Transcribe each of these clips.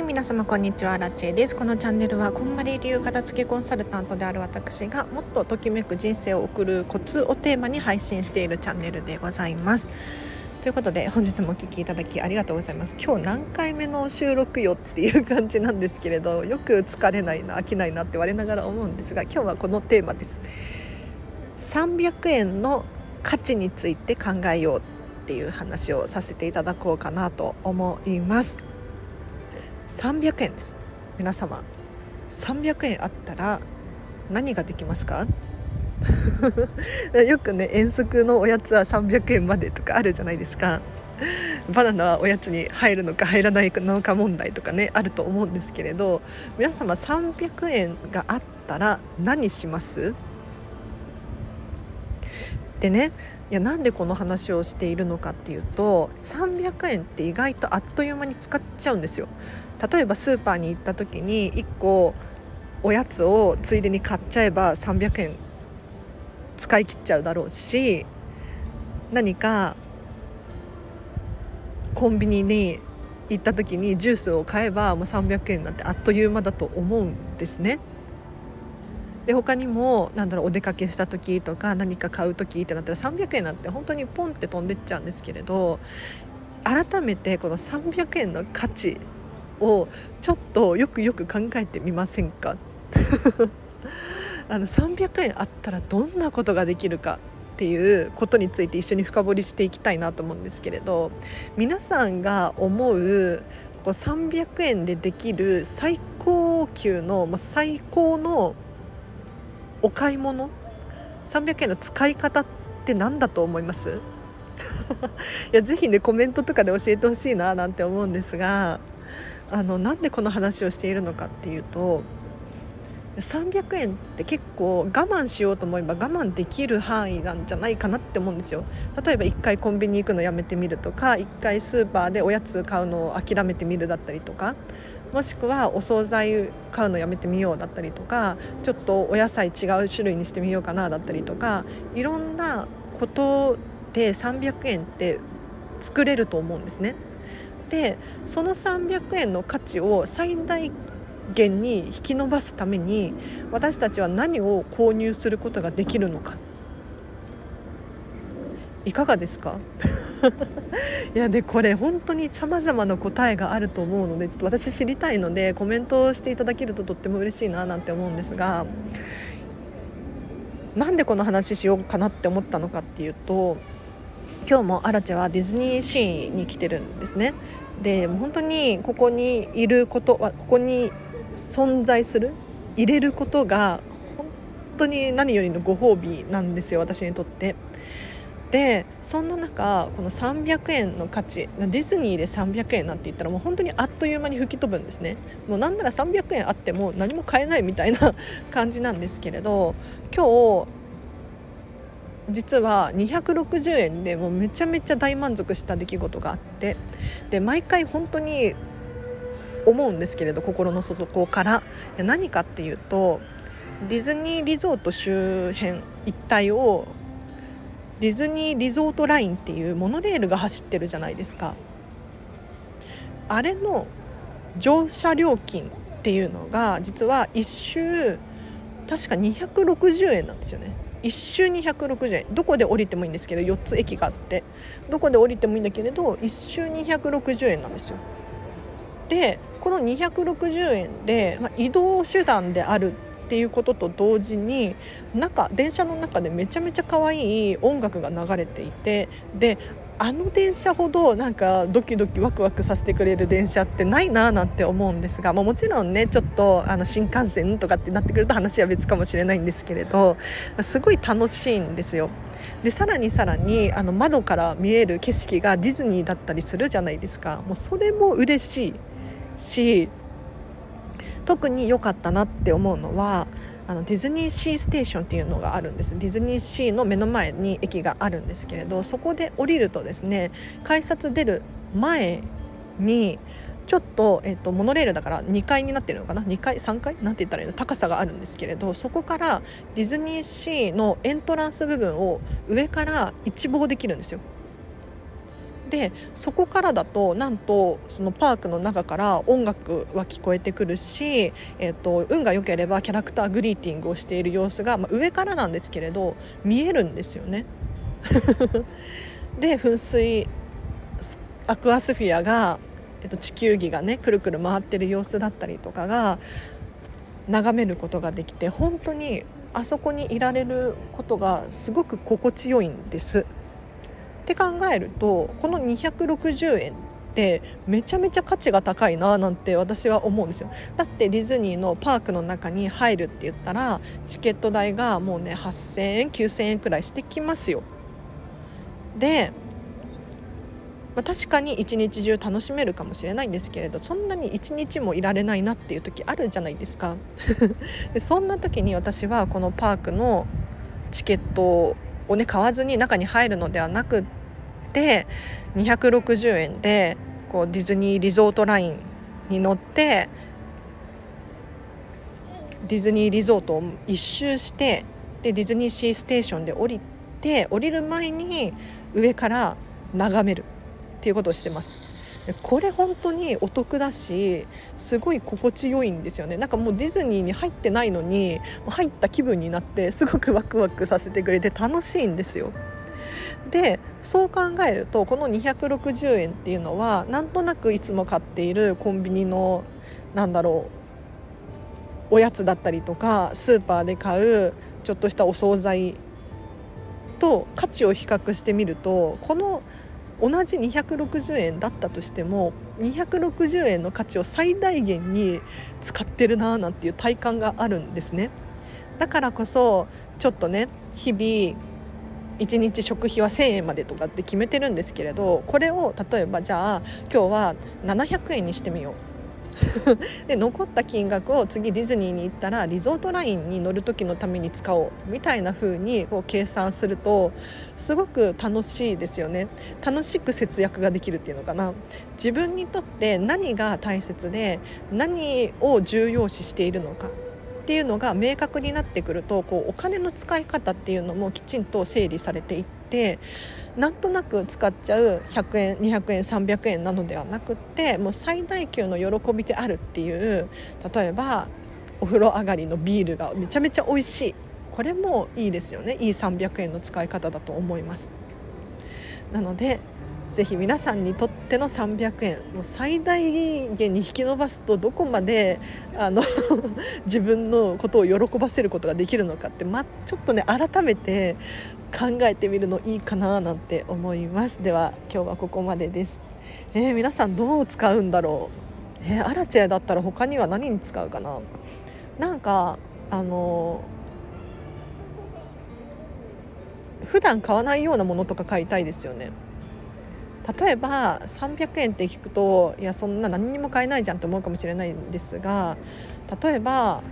い皆様こんにちは。ラチェです。このチャンネルはこんまり流片付けコンサルタントである私がもっとときめく人生を送るコツをテーマに配信しているチャンネルでございます。ということで本日もお聴きいただきありがとうございます。今日何回目の収録よっていう感じなんですけれどよく疲れないな飽きないなって我ながら思うんですが今日はこのテーマです。300円の価値について考えようっていう話をさせていただこうかなと思います。300円です。皆様300円あったら何ができますか？よくね遠足のおやつは300円までとかあるじゃないですか。バナナはおやつに入るのか入らないのか問題とかねあると思うんですけれど皆様300円があったら何します？でねいやなんでこの話をしているのかっていうと300円って意外とあっという間に使っちゃうんですよ例えばスーパーに行った時に1個おやつをついでに買っちゃえば300円使い切っちゃうだろうし何かコンビニに行った時にジュースを買えばもう300円なんてあっという間だと思うんですね。で他にもなんだろうお出かけした時とか何か買う時ってなったら300円なんて本当にポンって飛んでっちゃうんですけれど改めてこの300円の価値をちょっとよくよく考えてみませんか？あの300円あったらどんなことができるかっていうことについて一緒に深掘りしていきたいなと思うんですけれど皆さんが思うこう300円でできる最高級の、まあ、最高のお買い物？300円の使い方って何だと思います？いやぜひねコメントとかで教えてほしいななんて思うんですがあのなんでこの話をしているのかっていうと300円って結構我慢しようと思えば我慢できる範囲なんじゃないかなって思うんですよ。例えば1回コンビニ行くのやめてみるとか1回スーパーでおやつ買うのを諦めてみるだったりとかもしくはお惣菜買うのやめてみようだったりとかちょっとお野菜違う種類にしてみようかなだったりとかいろんなことで300円って作れると思うんですね。でその300円の価値を最大限に引き伸ばすために私たちは何を購入することができるのかいかがですか？いやでこれ本当にさまざまな答えがあると思うのでちょっと私知りたいのでコメントをしていただけるととっても嬉しいななんて思うんですがなんでこの話しようかなって思ったのかっていうと今日もアラチェはディズニーシーに来てるんですねで本当にここにいることはここに存在する入れることが本当に何よりのご褒美なんですよ私にとって。でそんな中この300円の価値ディズニーで300円なんて言ったらもう本当にあっという間に吹き飛ぶんですね。もうなんなら300円あっても何も買えないみたいな 感じなんですけれど今日実は260円でもうめちゃめちゃ大満足した出来事があってで毎回本当に思うんですけれど心の底から。何かっていうとディズニーリゾート周辺一帯をディズニーリゾートラインっていうモノレールが走ってるじゃないですか。あれの乗車料金っていうのが実は1周確か260円なんですよね。1周260円。どこで降りてもいいんですけど4つ駅があって。どこで降りてもいいんだけれど1周260円なんですよ。でこの260円で、まあ、移動手段であるっていうことと同時に中電車の中でめちゃめちゃ可愛い音楽が流れていてであの電車ほどなんかドキドキワクワクさせてくれる電車ってないななんて思うんですが、まあ、もちろんねちょっとあの新幹線とかってなってくると話は別かもしれないんですけれどすごい楽しいんですよ。でさらにさらにあの窓から見える景色がディズニーだったりするじゃないですかもうそれも嬉しいし特に良かったなって思うのはあのディズニーシーステーションっていうのがあるんです。ディズニーシーの目の前に駅があるんですけれどそこで降りるとですね改札出る前にちょっと,、えっとモノレールだから2階になってるのかな？2階？3階？なんて言ったらいいの？高さがあるんですけれどそこからディズニーシーのエントランス部分を上から一望できるんですよ。でそこからだとなんとそのパークの中から音楽は聞こえてくるし、えーと、運が良ければキャラクターグリーティングをしている様子が、まあ、上からなんですけれど見えるんですよね。で噴水アクアスフィアが、えっと、地球儀がねくるくる回ってる様子だったりとかが眺めることができて本当にあそこにいられることがすごく心地よいんです。って考えるとこの260円ってめちゃめちゃ価値が高いななんて私は思うんですよ。だってディズニーのパークの中に入るって言ったらチケット代がもうね8000円9000円くらいしてきますよ。で、まあ、確かに一日中楽しめるかもしれないんですけれどそんなに一日もいられないなっていう時あるじゃないですか。でそんな時に私はこのパークのチケットをね買わずに中に入るのではなくって260円でこうディズニーリゾートラインに乗ってディズニーリゾートを一周してでディズニーシーステーションで降りて降りる前に上から眺めるっていうことをしてます。これ本当にお得だしすごい心地よいんですよねなんかもうディズニーに入ってないのに入った気分になってすごくワクワクさせてくれて楽しいんですよでそう考えるとこの260円っていうのはなんとなくいつも買っているコンビニのなんだろうおやつだったりとかスーパーで買うちょっとしたお惣菜と価値を比較してみるとこの同じ260円だったとしても260円の価値を最大限に使ってるなーなんていう体感があるんですね。だからこそちょっとね日々1日食費は1,000円までとかって決めてるんですけれどこれを例えばじゃあ今日は700円にしてみよう。で残った金額を次ディズニーに行ったらリゾートラインに乗る時のために使おうみたいな風にこう計算するとすごく楽しいですよね。楽しく節約ができるっていうのかな。自分にとって何が大切で何を重要視しているのか。っていうのが明確になってくるとこうお金の使い方っていうのもきちんと整理されていってなんとなく使っちゃう100円200円300円なのではなくってもう最大級の喜びであるっていう例えばお風呂上がりのビールがめちゃめちゃ美味しいこれもいいですよねいい300円の使い方だと思います。なのでぜひ皆さんにとっての300円。もう最大限に引き伸ばすとどこまであの 自分のことを喜ばせることができるのかって、ま、ちょっとね改めて考えてみるのいいかななんて思います。では今日はここまでです、えー、皆さんどう使うんだろう、えー、アラチェだったら他には何に使うかな。なんかあの普段買わないようなものとか買いたいですよね。例えば300円って聞くといやそんな何にも買えないじゃんと思うかもしれないんですが例えば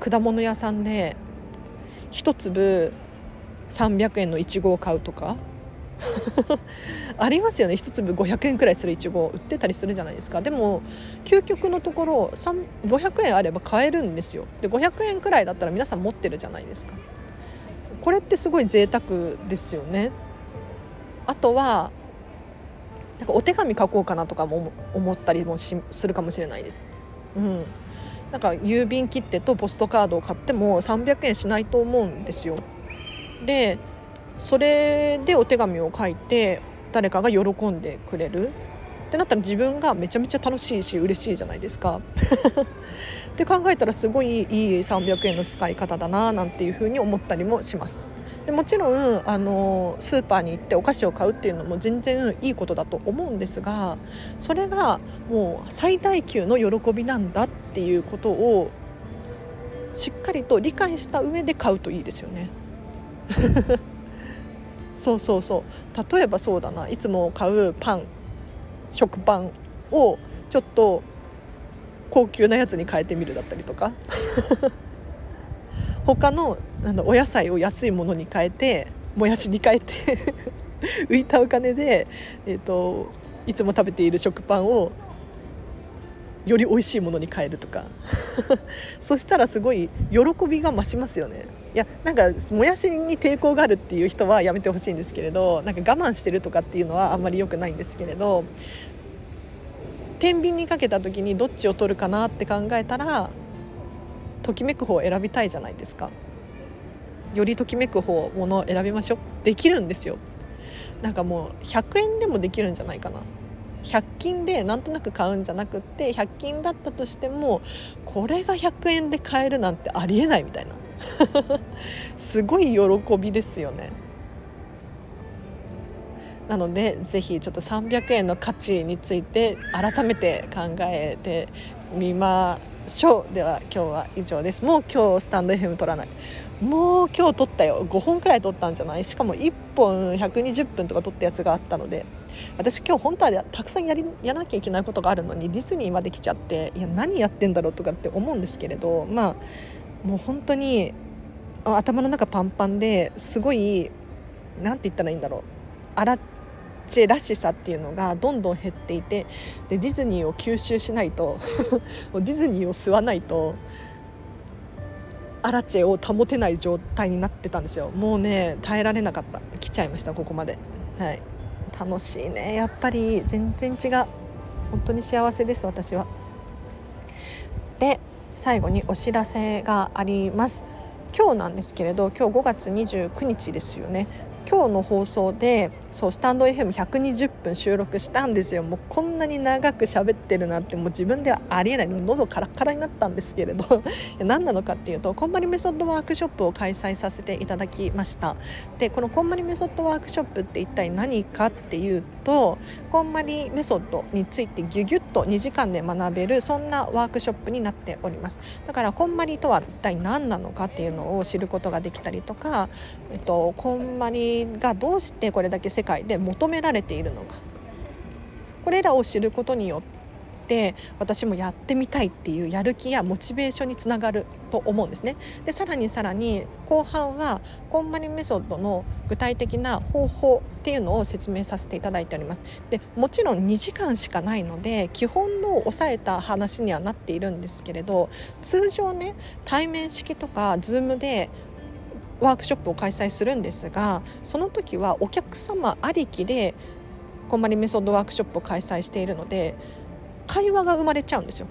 果物屋さんで1粒300円のいちごを買うとか ありますよね。1粒500円くらいするいちご売ってたりするじゃないですか。でも究極のところ500円あれば買えるんですよ。で500円くらいだったら皆さん持ってるじゃないですか。これってすごい贅沢ですよね。あとはなんかお手紙書こうかなとかも思ったりもするかもしれないです。うん、なんか郵便切手とポストカードを買っても300円しないと思うんですよ。でそれでお手紙を書いて誰かが喜んでくれるってなったら自分がめちゃめちゃ楽しいし嬉しいじゃないですか。って考えたらすごいいい300円の使い方だななんていうふうに思ったりもします。でもちろんあのスーパーに行ってお菓子を買うっていうのも全然いいことだと思うんですがそれがもう最大級の喜びなんだっていうことをしっかりと理解した上で買うといいですよね。そうそうそう。例えばそうだな。いつも買うパン食パンをちょっと高級なやつに変えてみるだったりとか。他のなんだお野菜を安いものに変えてもやしに変えて 浮いたお金で、えーと、いつも食べている食パンをより美味しいものに変えるとか。そしたらすごい喜びが増しますよね。いやなんかもやしに抵抗があるっていう人はやめてほしいんですけれどなんか我慢してるとかっていうのはあんまり良くないんですけれど天秤にかけた時にどっちを取るかなって考えたらときめく方を選びたいじゃないですか。よりときめく方ものを選びましょう。できるんですよ。なんかもう100円でもできるんじゃないかな。100均でなんとなく買うんじゃなくって100均だったとしてもこれが100円で買えるなんてありえないみたいな。すごい喜びですよね。なのでぜひちょっと300円の価値について改めて考えてみましょうでは今日は以上です。もう今日スタンド FM 取らない。もう今日撮ったよ。5本くらい撮ったんじゃない？しかも1本120分とか撮ったやつがあったので。私今日本当はたくさんやりやらなきゃいけないことがあるのにディズニーまで来ちゃっていや何やってんだろうとかって思うんですけれどまあもう本当に頭の中パンパンですごい何て言ったらいいんだろう。アラッチェらしさっていうのがどんどん減っていてでディズニーを吸収しないと ディズニーを吸わないとアラチェを保てない状態になってたんですよ。もうね耐えられなかった。来ちゃいましたここまで。はい。楽しいね。やっぱり全然違う。本当に幸せです私は。で最後にお知らせがあります。今日なんですけれど今日5月29日ですよね。今日の放送でそうスタンド FM120 分収録したんですよ。もうこんなに長く喋ってるなんてもう自分ではありえない。喉カラカラになったんですけれど。何なのかっていうとこんまりメソッドワークショップを開催させていただきました。でこのこんまりメソッドワークショップって一体何かっていうとこんまりメソッドについてギュギュッと2時間で学べるそんなワークショップになっております。だからこんまりとは一体何なのかっていうのを知ることができたりとか、えっと、こんまりがどうしてこれだけ世界で求められているのか。これらを知ることによって私もやってみたいっていうやる気やモチベーションにつながると思うんですね。でさらにさらに後半はこんまりメソッドの具体的な方法っていうのを説明させていただいております。でもちろん2時間しかないので基本の抑えた話にはなっているんですけれど通常ね対面式とか Zoom でワークショップを開催するんですがその時はお客様ありきでこんまりメソッドワークショップを開催しているので会話が生まれちゃうんですよ。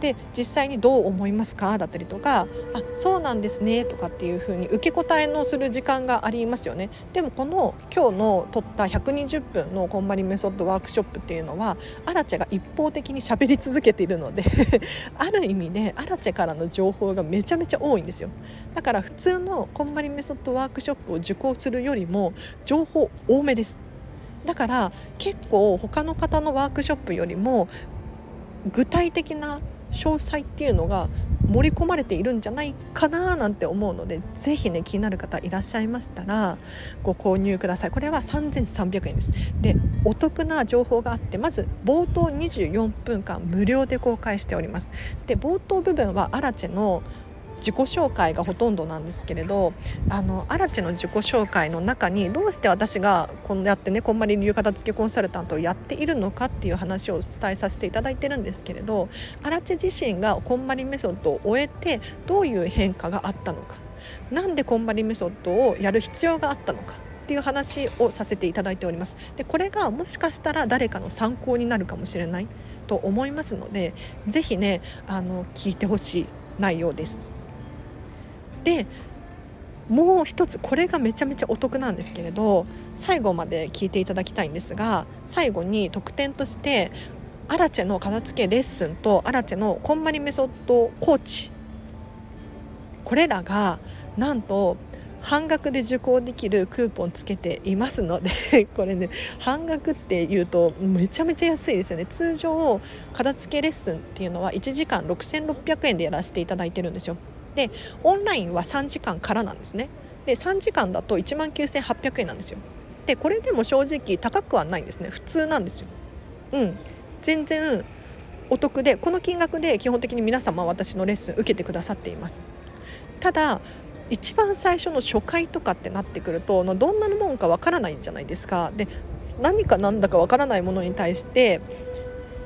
で実際にどう思いますか？だったりとかあそうなんですねとかっていう風に受け答えのする時間がありますよね。でもこの今日の取った120分のこんまりメソッドワークショップっていうのはアラチェが一方的に喋り続けているので ある意味でアラチェからの情報がめちゃめちゃ多いんですよ。だから普通のこんまりメソッドワークショップを受講するよりも情報多めです。だから結構他の方のワークショップよりも具体的な詳細っていうのが盛り込まれているんじゃないかななんて思うのでぜひね気になる方いらっしゃいましたらご購入ください。これは3300円です。でお得な情報があってまず冒頭24分間無料で公開しております。で冒頭部分はアラチェの自己紹介がほとんどなんですけれどあのアラチの自己紹介の中にどうして私がこうやってねこんまり流片付けコンサルタントをやっているのかっていう話を伝えさせていただいてるんですけれどアラチ自身がこんまりメソッドを終えてどういう変化があったのかなんでこんまりメソッドをやる必要があったのかっていう話をさせていただいておりますでこれがもしかしたら誰かの参考になるかもしれないと思いますのでぜひねあの聞いてほしい内容です。でもう一つこれがめちゃめちゃお得なんですけれど最後まで聞いていただきたいんですが最後に特典としてアラチェの片付けレッスンとアラチェのこんまりメソッドコーチ。これらがなんと半額で受講できるクーポンつけていますので これね半額っていうとめちゃめちゃ安いですよね。通常片付けレッスンっていうのは1時間6600円でやらせていただいてるんですよ。でオンラインは3時間からなんですね。で3時間だと1万9800円なんですよ。でこれでも正直高くはないんですね。普通なんですよ。うん。全然お得でこの金額で基本的に皆様私のレッスン受けてくださっています。ただ一番最初の初回とかってなってくるとどんなもんかわからないじゃないですか。で何か何だかわからないものに対して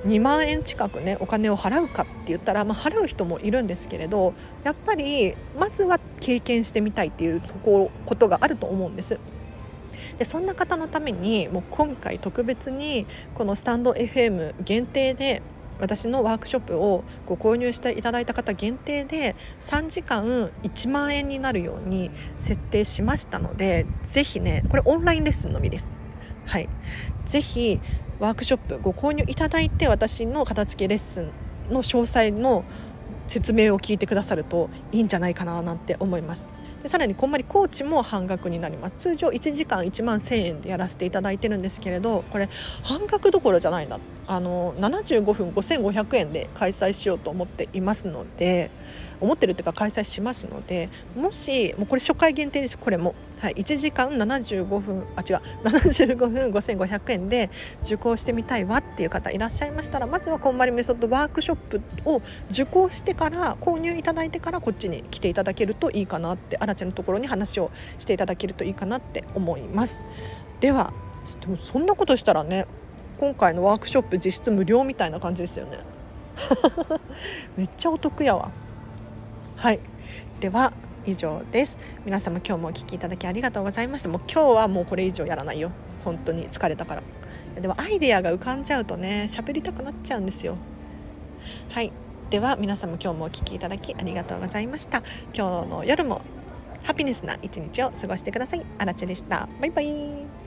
2万円近くねお金を払うかって言ったら、まあ、払う人もいるんですけれどやっぱりまずは経験してみたいっていうことがあると思うんです。でそんな方のためにもう今回特別にこのスタンド FM 限定で私のワークショップをご購入していただいた方限定で3時間1万円になるように設定しましたのでぜひねこれオンラインレッスンのみです。はい、ぜひワークショップご購入いただいて私の片付けレッスンの詳細の説明を聞いてくださるといいんじゃないかななんて思います。でさらにこんまりコーチも半額になります。通常1時間1万1000円でやらせていただいてるんですけれどこれ半額どころじゃないなあの75分5500円で開催しようと思っていますので思ってるっていうか開催しますのでもしもうこれ初回限定です。これも、はい、1時間75分あ違う75分5500円で受講してみたいわっていう方いらっしゃいましたらまずはこんまりメソッドワークショップを受講してから購入いただいてからこっちに来ていただけるといいかなってあらちゃんのところに話をしていただけるといいかなって思います。ではでもそんなことしたらね今回のワークショップ実質無料みたいな感じですよね。めっちゃお得やわ。はい。では以上です。皆様今日もお聴きいただきありがとうございました。もう今日はもうこれ以上やらないよ。本当に疲れたから。でもアイデアが浮かんじゃうとね喋りたくなっちゃうんですよ。はい。では皆様今日もお聴きいただきありがとうございました。今日の夜もハピネスな一日を過ごしてください。あらちでした。バイバイ。